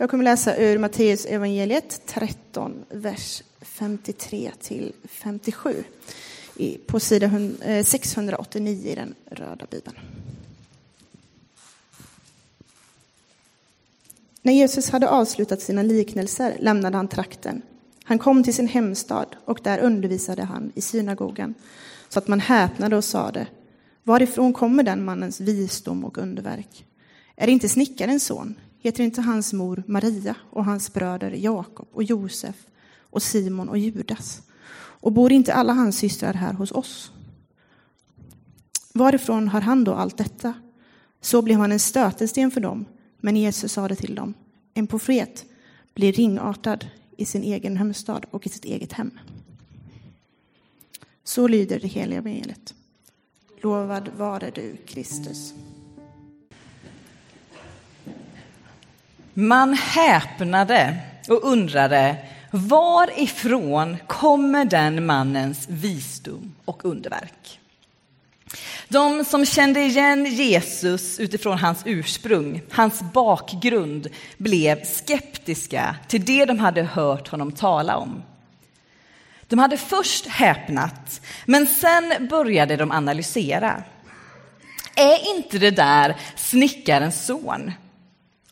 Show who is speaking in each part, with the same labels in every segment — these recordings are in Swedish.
Speaker 1: Jag kommer läsa ur Matteus evangeliet 13, vers 53 till 57 på sida 689 eh, i den röda bibeln. När Jesus hade avslutat sina liknelser lämnade han trakten. Han kom till sin hemstad och där undervisade han i synagogan så att man häpnade och sade Varifrån kommer den mannens visdom och underverk? Är det inte snickarens son? Heter inte hans mor Maria och hans bröder Jakob och Josef och Simon och Judas? Och bor inte alla hans systrar här hos oss? Varifrån har han då allt detta? Så blev han en stötesten för dem, men Jesus sade till dem, en profet blir ringartad i sin egen hemstad och i sitt eget hem. Så lyder det heliga evangeliet. Lovad vare du, Kristus.
Speaker 2: Man häpnade och undrade varifrån kommer den mannens visdom och underverk? De som kände igen Jesus utifrån hans ursprung, hans bakgrund, blev skeptiska till det de hade hört honom tala om. De hade först häpnat, men sen började de analysera. Är inte det där snickarens son?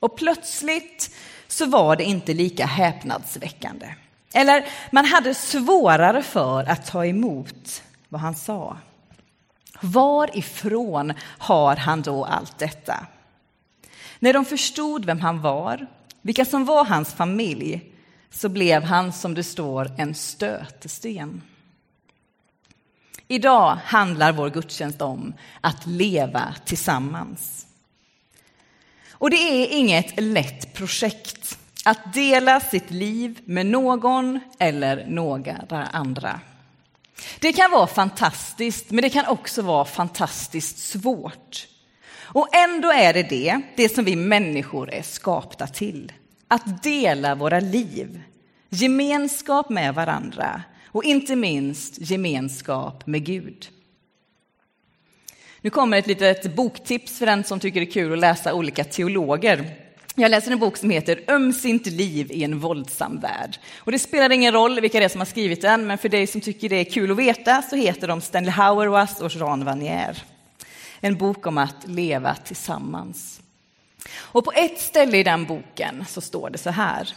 Speaker 2: Och plötsligt så var det inte lika häpnadsväckande. Eller man hade svårare för att ta emot vad han sa. Varifrån har han då allt detta? När de förstod vem han var, vilka som var hans familj, så blev han, som det står, en stötesten. Idag handlar vår gudstjänst om att leva tillsammans. Och det är inget lätt projekt att dela sitt liv med någon eller några andra. Det kan vara fantastiskt, men det kan också vara fantastiskt svårt. Och ändå är det det, det som vi människor är skapta till. Att dela våra liv, gemenskap med varandra och inte minst gemenskap med Gud. Nu kommer ett litet boktips för den som tycker det är kul att läsa olika teologer. Jag läser en bok som heter Ömsint liv i en våldsam värld. Och det spelar ingen roll vilka det är som har skrivit den, men för dig som tycker det är kul att veta så heter de Stanley Hauerwas och Jean Vanier. En bok om att leva tillsammans. Och på ett ställe i den boken så står det så här.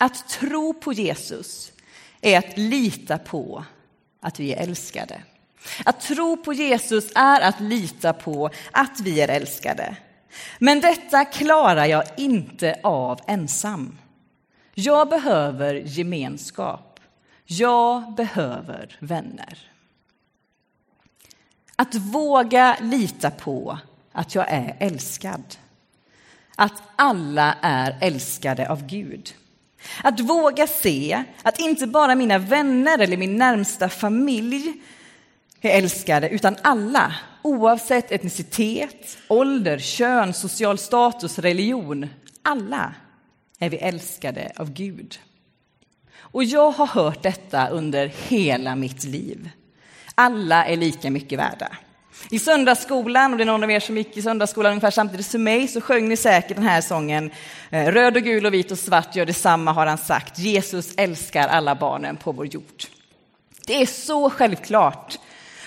Speaker 2: Att tro på Jesus är att lita på att vi är älskade. Att tro på Jesus är att lita på att vi är älskade. Men detta klarar jag inte av ensam. Jag behöver gemenskap. Jag behöver vänner. Att våga lita på att jag är älskad. Att alla är älskade av Gud. Att våga se att inte bara mina vänner eller min närmsta familj är älskade, utan alla, oavsett etnicitet, ålder, kön, social status, religion. Alla är vi älskade av Gud. Och jag har hört detta under hela mitt liv. Alla är lika mycket värda. I söndagsskolan, och det är någon av er som gick i söndagsskolan ungefär samtidigt som mig, så sjöng ni säkert den här sången. Eh, Röd och gul och vit och svart gör detsamma har han sagt. Jesus älskar alla barnen på vår jord. Det är så självklart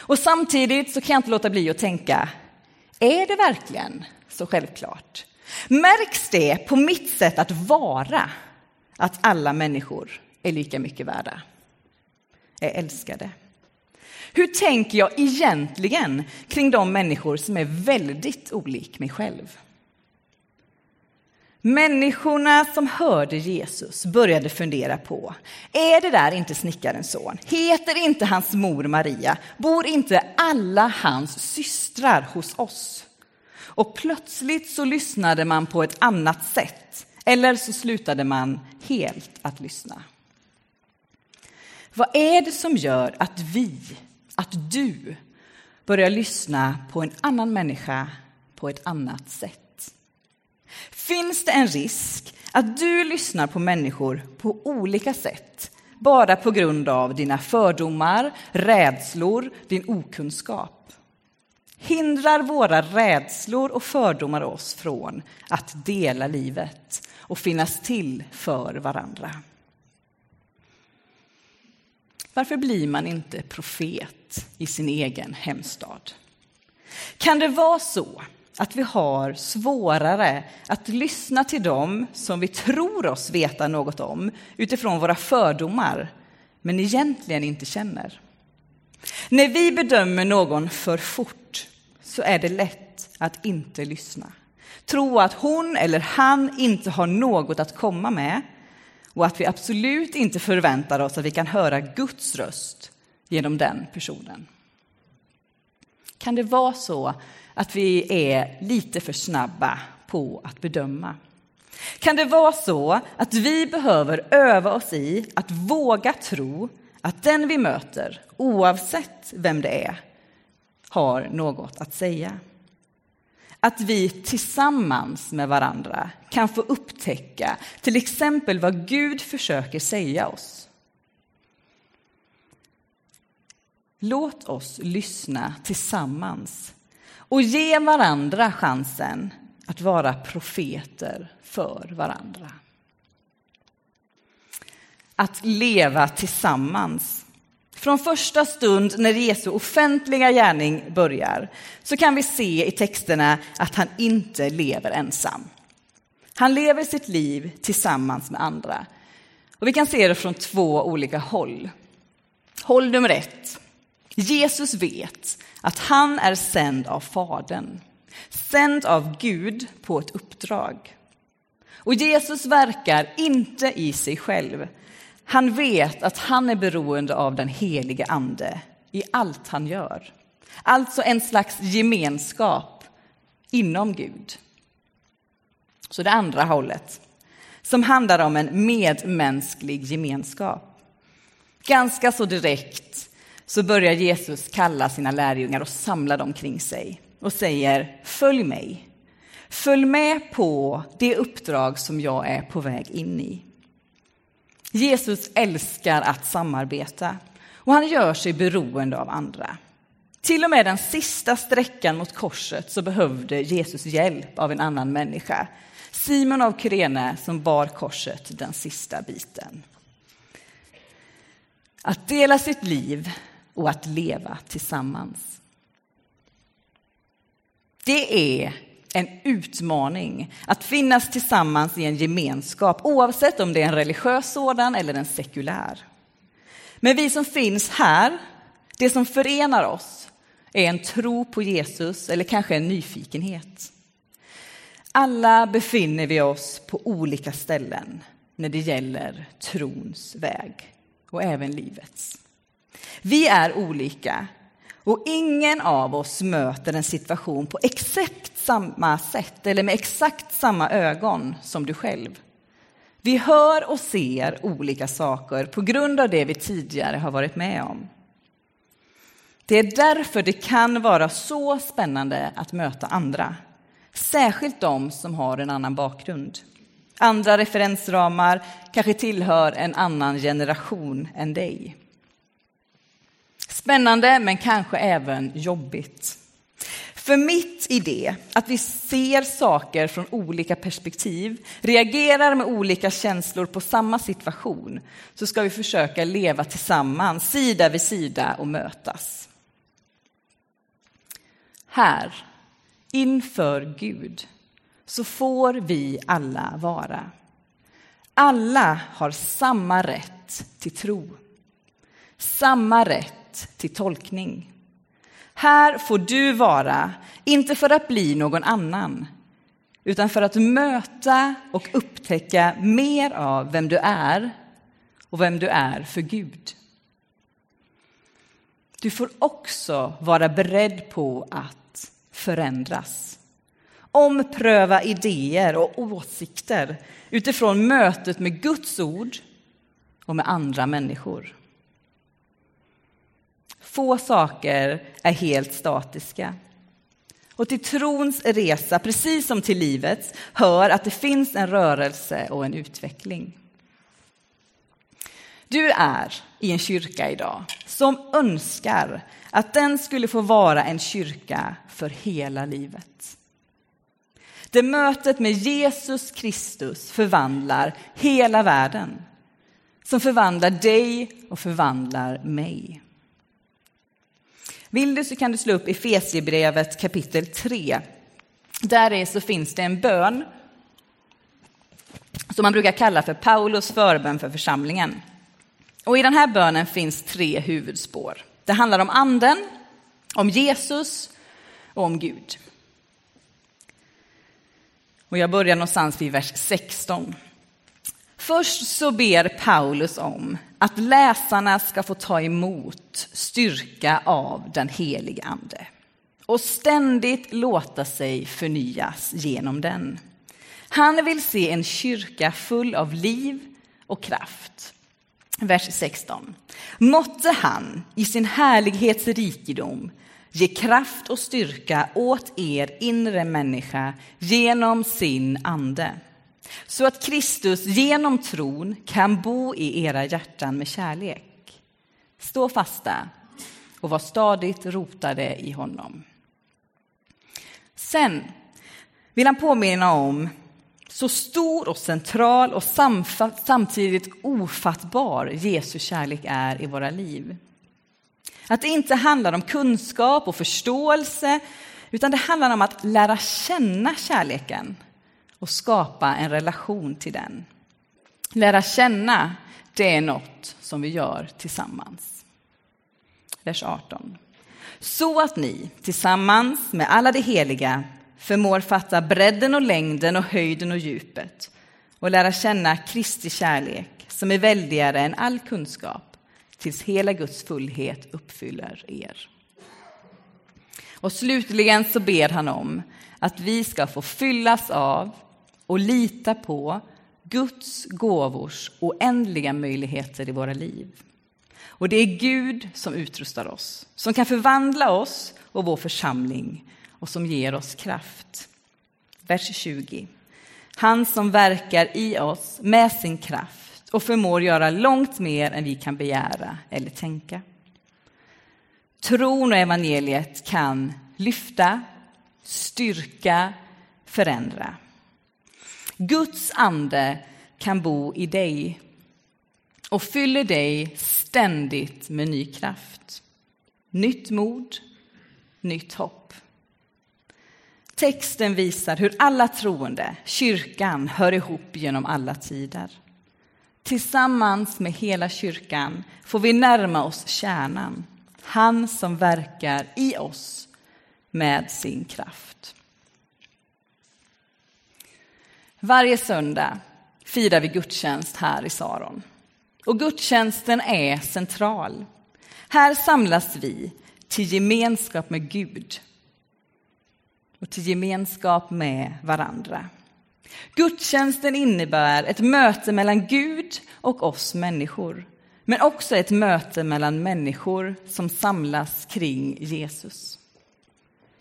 Speaker 2: och samtidigt så kan jag inte låta bli att tänka, är det verkligen så självklart? Märks det på mitt sätt att vara att alla människor är lika mycket värda? Är älskade? Hur tänker jag egentligen kring de människor som är väldigt olik mig själv? Människorna som hörde Jesus började fundera på, är det där inte snickarens son? Heter inte hans mor Maria? Bor inte alla hans systrar hos oss? Och plötsligt så lyssnade man på ett annat sätt, eller så slutade man helt att lyssna. Vad är det som gör att vi, att du, börjar lyssna på en annan människa på ett annat sätt? Finns det en risk att du lyssnar på människor på olika sätt bara på grund av dina fördomar, rädslor, din okunskap? Hindrar våra rädslor och fördomar oss från att dela livet och finnas till för varandra. Varför blir man inte profet i sin egen hemstad? Kan det vara så att vi har svårare att lyssna till dem som vi tror oss veta något om utifrån våra fördomar, men egentligen inte känner? När vi bedömer någon för fort så är det lätt att inte lyssna. Tro att hon eller han inte har något att komma med och att vi absolut inte förväntar oss att vi kan höra Guds röst genom den personen. Kan det vara så att vi är lite för snabba på att bedöma? Kan det vara så att vi behöver öva oss i att våga tro att den vi möter, oavsett vem det är, har något att säga? Att vi tillsammans med varandra kan få upptäcka till exempel vad Gud försöker säga oss. Låt oss lyssna tillsammans och ge varandra chansen att vara profeter för varandra. Att leva tillsammans från första stund när Jesu offentliga gärning börjar så kan vi se i texterna att han inte lever ensam. Han lever sitt liv tillsammans med andra. Och vi kan se det från två olika håll. Håll nummer ett. Jesus vet att han är sänd av Fadern, sänd av Gud på ett uppdrag. Och Jesus verkar inte i sig själv, han vet att han är beroende av den helige Ande i allt han gör. Alltså en slags gemenskap inom Gud. Så det andra hållet, som handlar om en medmänsklig gemenskap. Ganska så direkt så börjar Jesus kalla sina lärjungar och samla dem kring sig och säger följ mig. Följ med på det uppdrag som jag är på väg in i. Jesus älskar att samarbeta och han gör sig beroende av andra. Till och med den sista sträckan mot korset så behövde Jesus hjälp av en annan människa. Simon av Kyrene som bar korset den sista biten. Att dela sitt liv och att leva tillsammans. Det är en utmaning att finnas tillsammans i en gemenskap oavsett om det är en religiös sådan eller en sekulär. Men vi som finns här, det som förenar oss är en tro på Jesus eller kanske en nyfikenhet. Alla befinner vi oss på olika ställen när det gäller trons väg och även livets. Vi är olika och ingen av oss möter en situation på exakt samma sätt eller med exakt samma ögon som du själv. Vi hör och ser olika saker på grund av det vi tidigare har varit med om. Det är därför det kan vara så spännande att möta andra, särskilt de som har en annan bakgrund. Andra referensramar, kanske tillhör en annan generation än dig. Spännande, men kanske även jobbigt. För mitt i det, att vi ser saker från olika perspektiv, reagerar med olika känslor på samma situation, så ska vi försöka leva tillsammans, sida vid sida och mötas. Här, inför Gud, så får vi alla vara. Alla har samma rätt till tro, samma rätt till tolkning. Här får du vara, inte för att bli någon annan, utan för att möta och upptäcka mer av vem du är och vem du är för Gud. Du får också vara beredd på att förändras. Ompröva idéer och åsikter utifrån mötet med Guds ord och med andra människor. Få saker är helt statiska. Och till trons resa, precis som till livets, hör att det finns en rörelse och en utveckling. Du är i en kyrka idag som önskar att den skulle få vara en kyrka för hela livet. Där mötet med Jesus Kristus förvandlar hela världen. Som förvandlar dig och förvandlar mig. Vill du så kan du slå upp Efesierbrevet kapitel 3. Där är så finns det en bön som man brukar kalla för Paulus förbön för församlingen. Och I den här bönen finns tre huvudspår. Det handlar om anden, om Jesus och om Gud. Och jag börjar någonstans vid vers 16. Först så ber Paulus om att läsarna ska få ta emot styrka av den helige Ande och ständigt låta sig förnyas genom den. Han vill se en kyrka full av liv och kraft. Vers 16. Måtte han i sin härlighets rikedom ge kraft och styrka åt er inre människa genom sin ande så att Kristus genom tron kan bo i era hjärtan med kärlek. Stå fasta och var stadigt rotade i honom. Sen vill han påminna om så stor och central och samtidigt ofattbar Jesu kärlek är i våra liv. Att det inte handlar om kunskap och förståelse utan det handlar om att lära känna kärleken och skapa en relation till den. Lära känna, det är något som vi gör tillsammans. Vers 18. Så att ni tillsammans med alla de heliga förmår fatta bredden och längden och höjden och djupet och lära känna Kristi kärlek som är väldigare än all kunskap tills hela Guds fullhet uppfyller er. Och slutligen så ber han om att vi ska få fyllas av och lita på Guds gåvors oändliga möjligheter i våra liv. Och det är Gud som utrustar oss, som kan förvandla oss och vår församling och som ger oss kraft. Vers 20. Han som verkar i oss med sin kraft och förmår göra långt mer än vi kan begära eller tänka. Tron och evangeliet kan lyfta, styrka, förändra. Guds ande kan bo i dig och fyller dig ständigt med ny kraft. Nytt mod, nytt hopp. Texten visar hur alla troende, kyrkan, hör ihop genom alla tider. Tillsammans med hela kyrkan får vi närma oss kärnan, han som verkar i oss med sin kraft. Varje söndag firar vi gudstjänst här i Saron. Och gudstjänsten är central. Här samlas vi till gemenskap med Gud och till gemenskap med varandra. Gudstjänsten innebär ett möte mellan Gud och oss människor men också ett möte mellan människor som samlas kring Jesus.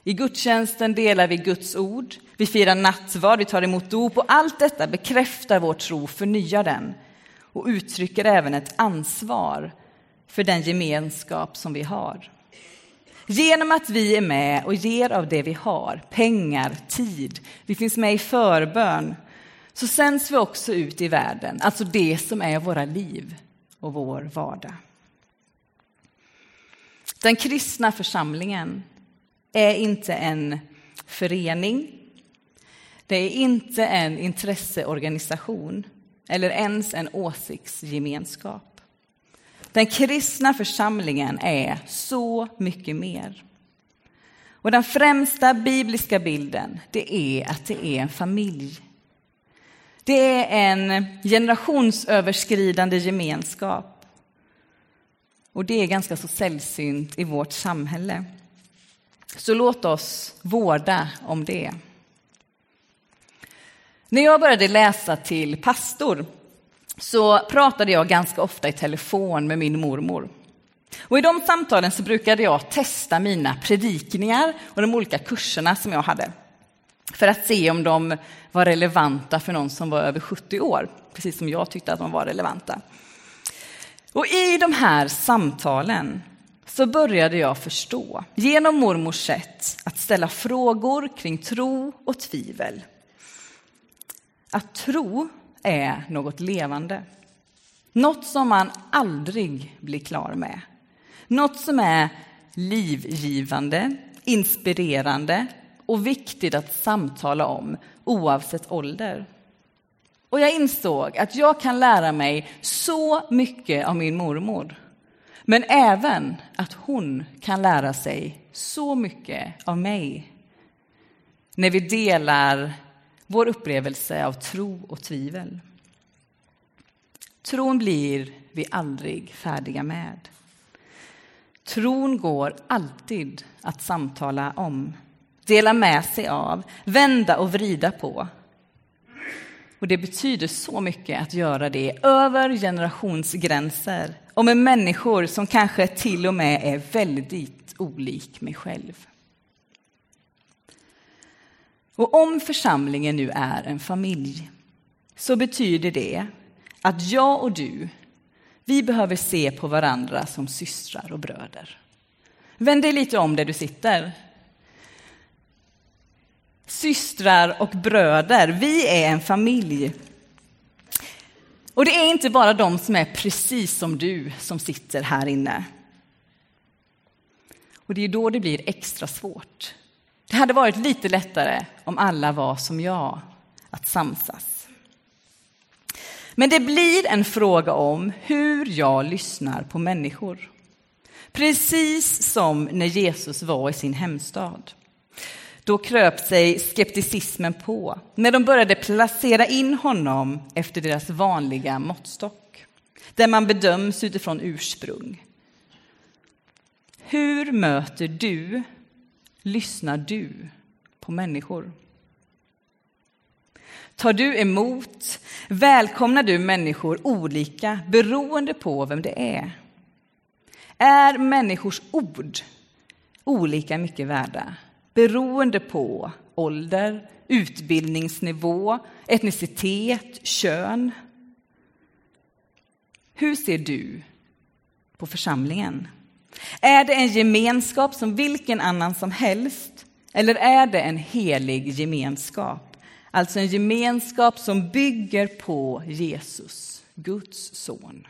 Speaker 2: I gudstjänsten delar vi Guds ord, vi firar nattvard, vi tar emot dop och allt detta bekräftar vår tro, förnyar den och uttrycker även ett ansvar för den gemenskap som vi har. Genom att vi är med och ger av det vi har, pengar, tid, vi finns med i förbön, så sänds vi också ut i världen, alltså det som är våra liv och vår vardag. Den kristna församlingen är inte en förening. Det är inte en intresseorganisation eller ens en åsiktsgemenskap. Den kristna församlingen är så mycket mer. Och den främsta bibliska bilden det är att det är en familj. Det är en generationsöverskridande gemenskap. Och det är ganska så sällsynt i vårt samhälle. Så låt oss vårda om det. När jag började läsa till pastor så pratade jag ganska ofta i telefon med min mormor. Och I de samtalen så brukade jag testa mina predikningar och de olika kurserna som jag hade för att se om de var relevanta för någon som var över 70 år, precis som jag tyckte att de var relevanta. Och I de här samtalen så började jag förstå, genom mormors sätt att ställa frågor kring tro och tvivel, att tro är något levande. Något som man aldrig blir klar med. Något som är livgivande, inspirerande och viktigt att samtala om oavsett ålder. Och jag insåg att jag kan lära mig så mycket av min mormor. Men även att hon kan lära sig så mycket av mig. När vi delar vår upplevelse av tro och tvivel. Tron blir vi aldrig färdiga med. Tron går alltid att samtala om, dela med sig av, vända och vrida på. Och det betyder så mycket att göra det över generationsgränser och med människor som kanske till och med är väldigt olik mig själv. Och om församlingen nu är en familj så betyder det att jag och du, vi behöver se på varandra som systrar och bröder. Vänd dig lite om där du sitter. Systrar och bröder, vi är en familj. Och det är inte bara de som är precis som du som sitter här inne. Och det är då det blir extra svårt. Det hade varit lite lättare om alla var som jag, att samsas. Men det blir en fråga om hur jag lyssnar på människor. Precis som när Jesus var i sin hemstad. Då kröp sig skepticismen på när de började placera in honom efter deras vanliga måttstock, där man bedöms utifrån ursprung. Hur möter du, lyssnar du på människor? Tar du emot, välkomnar du människor olika beroende på vem det är? Är människors ord olika mycket värda beroende på ålder, utbildningsnivå, etnicitet, kön? Hur ser du på församlingen? Är det en gemenskap som vilken annan som helst eller är det en helig gemenskap? Alltså en gemenskap som bygger på Jesus, Guds son.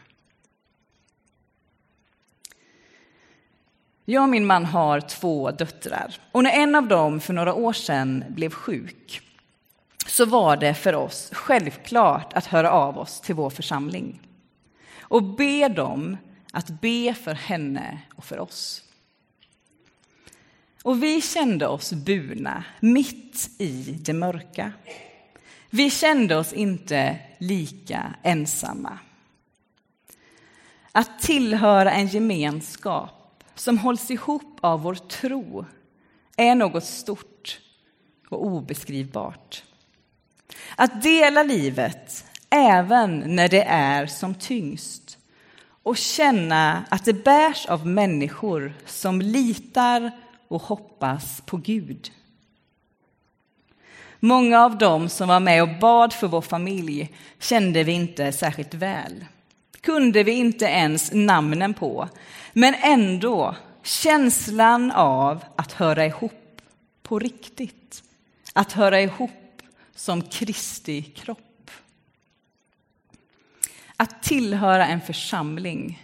Speaker 2: Jag och min man har två döttrar och när en av dem för några år sedan blev sjuk så var det för oss självklart att höra av oss till vår församling och be dem att be för henne och för oss. Och vi kände oss burna mitt i det mörka. Vi kände oss inte lika ensamma. Att tillhöra en gemenskap som hålls ihop av vår tro är något stort och obeskrivbart. Att dela livet även när det är som tyngst och känna att det bärs av människor som litar och hoppas på Gud. Många av dem som var med och bad för vår familj kände vi inte särskilt väl. Kunde vi inte ens namnen på. Men ändå känslan av att höra ihop på riktigt. Att höra ihop som Kristi kropp. Att tillhöra en församling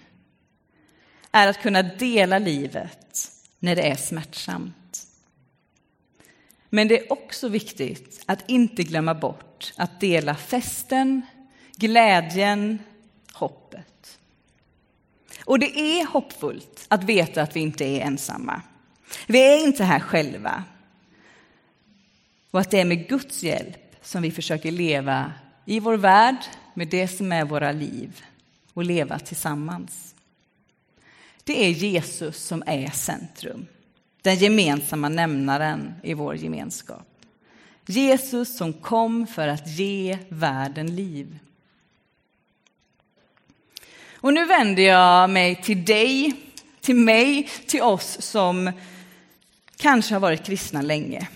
Speaker 2: är att kunna dela livet när det är smärtsamt. Men det är också viktigt att inte glömma bort att dela festen, glädjen, hoppet. Och det är hoppfullt att veta att vi inte är ensamma. Vi är inte här själva. Och att det är med Guds hjälp som vi försöker leva i vår värld med det som är våra liv och leva tillsammans. Det är Jesus som är centrum, den gemensamma nämnaren i vår gemenskap. Jesus som kom för att ge världen liv. Och nu vänder jag mig till dig, till mig, till oss som kanske har varit kristna länge.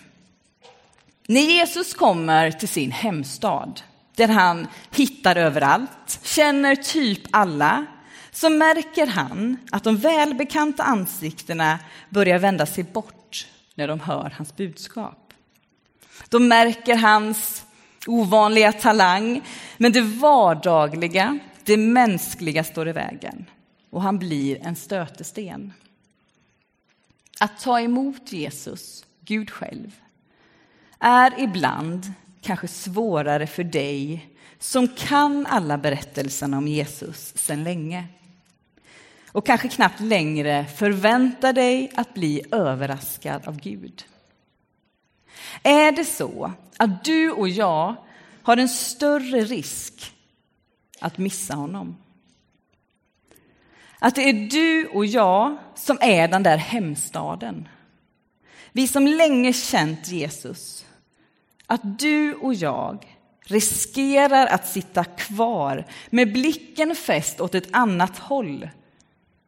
Speaker 2: När Jesus kommer till sin hemstad, där han hittar överallt, känner typ alla, så märker han att de välbekanta ansiktena börjar vända sig bort när de hör hans budskap. De märker hans ovanliga talang, men det vardagliga, det mänskliga står i vägen och han blir en stötesten. Att ta emot Jesus, Gud själv, är ibland kanske svårare för dig som kan alla berättelserna om Jesus sedan länge och kanske knappt längre förväntar dig att bli överraskad av Gud. Är det så att du och jag har en större risk att missa honom? Att det är du och jag som är den där hemstaden. Vi som länge känt Jesus. Att du och jag riskerar att sitta kvar med blicken fäst åt ett annat håll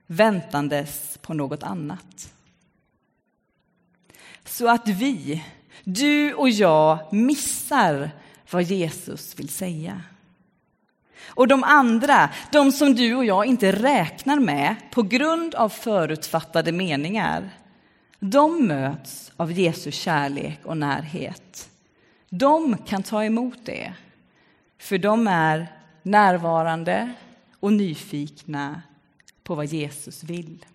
Speaker 2: väntandes på något annat. Så att vi, du och jag, missar vad Jesus vill säga. Och de andra, de som du och jag inte räknar med på grund av förutfattade meningar, de möts av Jesu kärlek och närhet. De kan ta emot det, för de är närvarande och nyfikna på vad Jesus vill.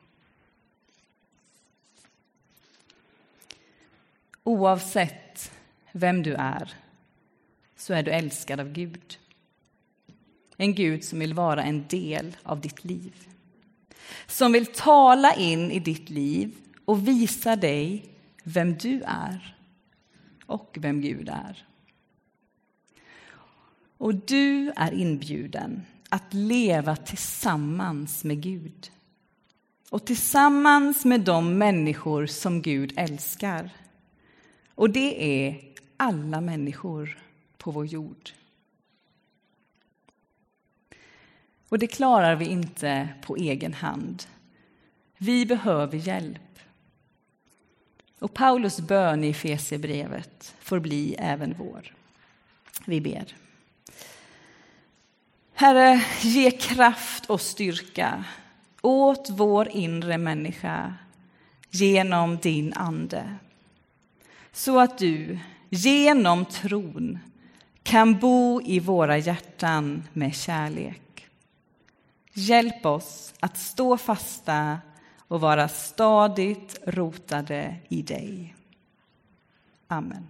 Speaker 2: Oavsett vem du är så är du älskad av Gud. En Gud som vill vara en del av ditt liv. Som vill tala in i ditt liv och visa dig vem du är och vem Gud är. Och du är inbjuden att leva tillsammans med Gud och tillsammans med de människor som Gud älskar. Och det är alla människor på vår jord. Och det klarar vi inte på egen hand. Vi behöver hjälp. Och Paulus bön i Efesierbrevet får bli även vår. Vi ber. Herre, ge kraft och styrka åt vår inre människa genom din ande. Så att du genom tron kan bo i våra hjärtan med kärlek. Hjälp oss att stå fasta och vara stadigt rotade i dig. Amen.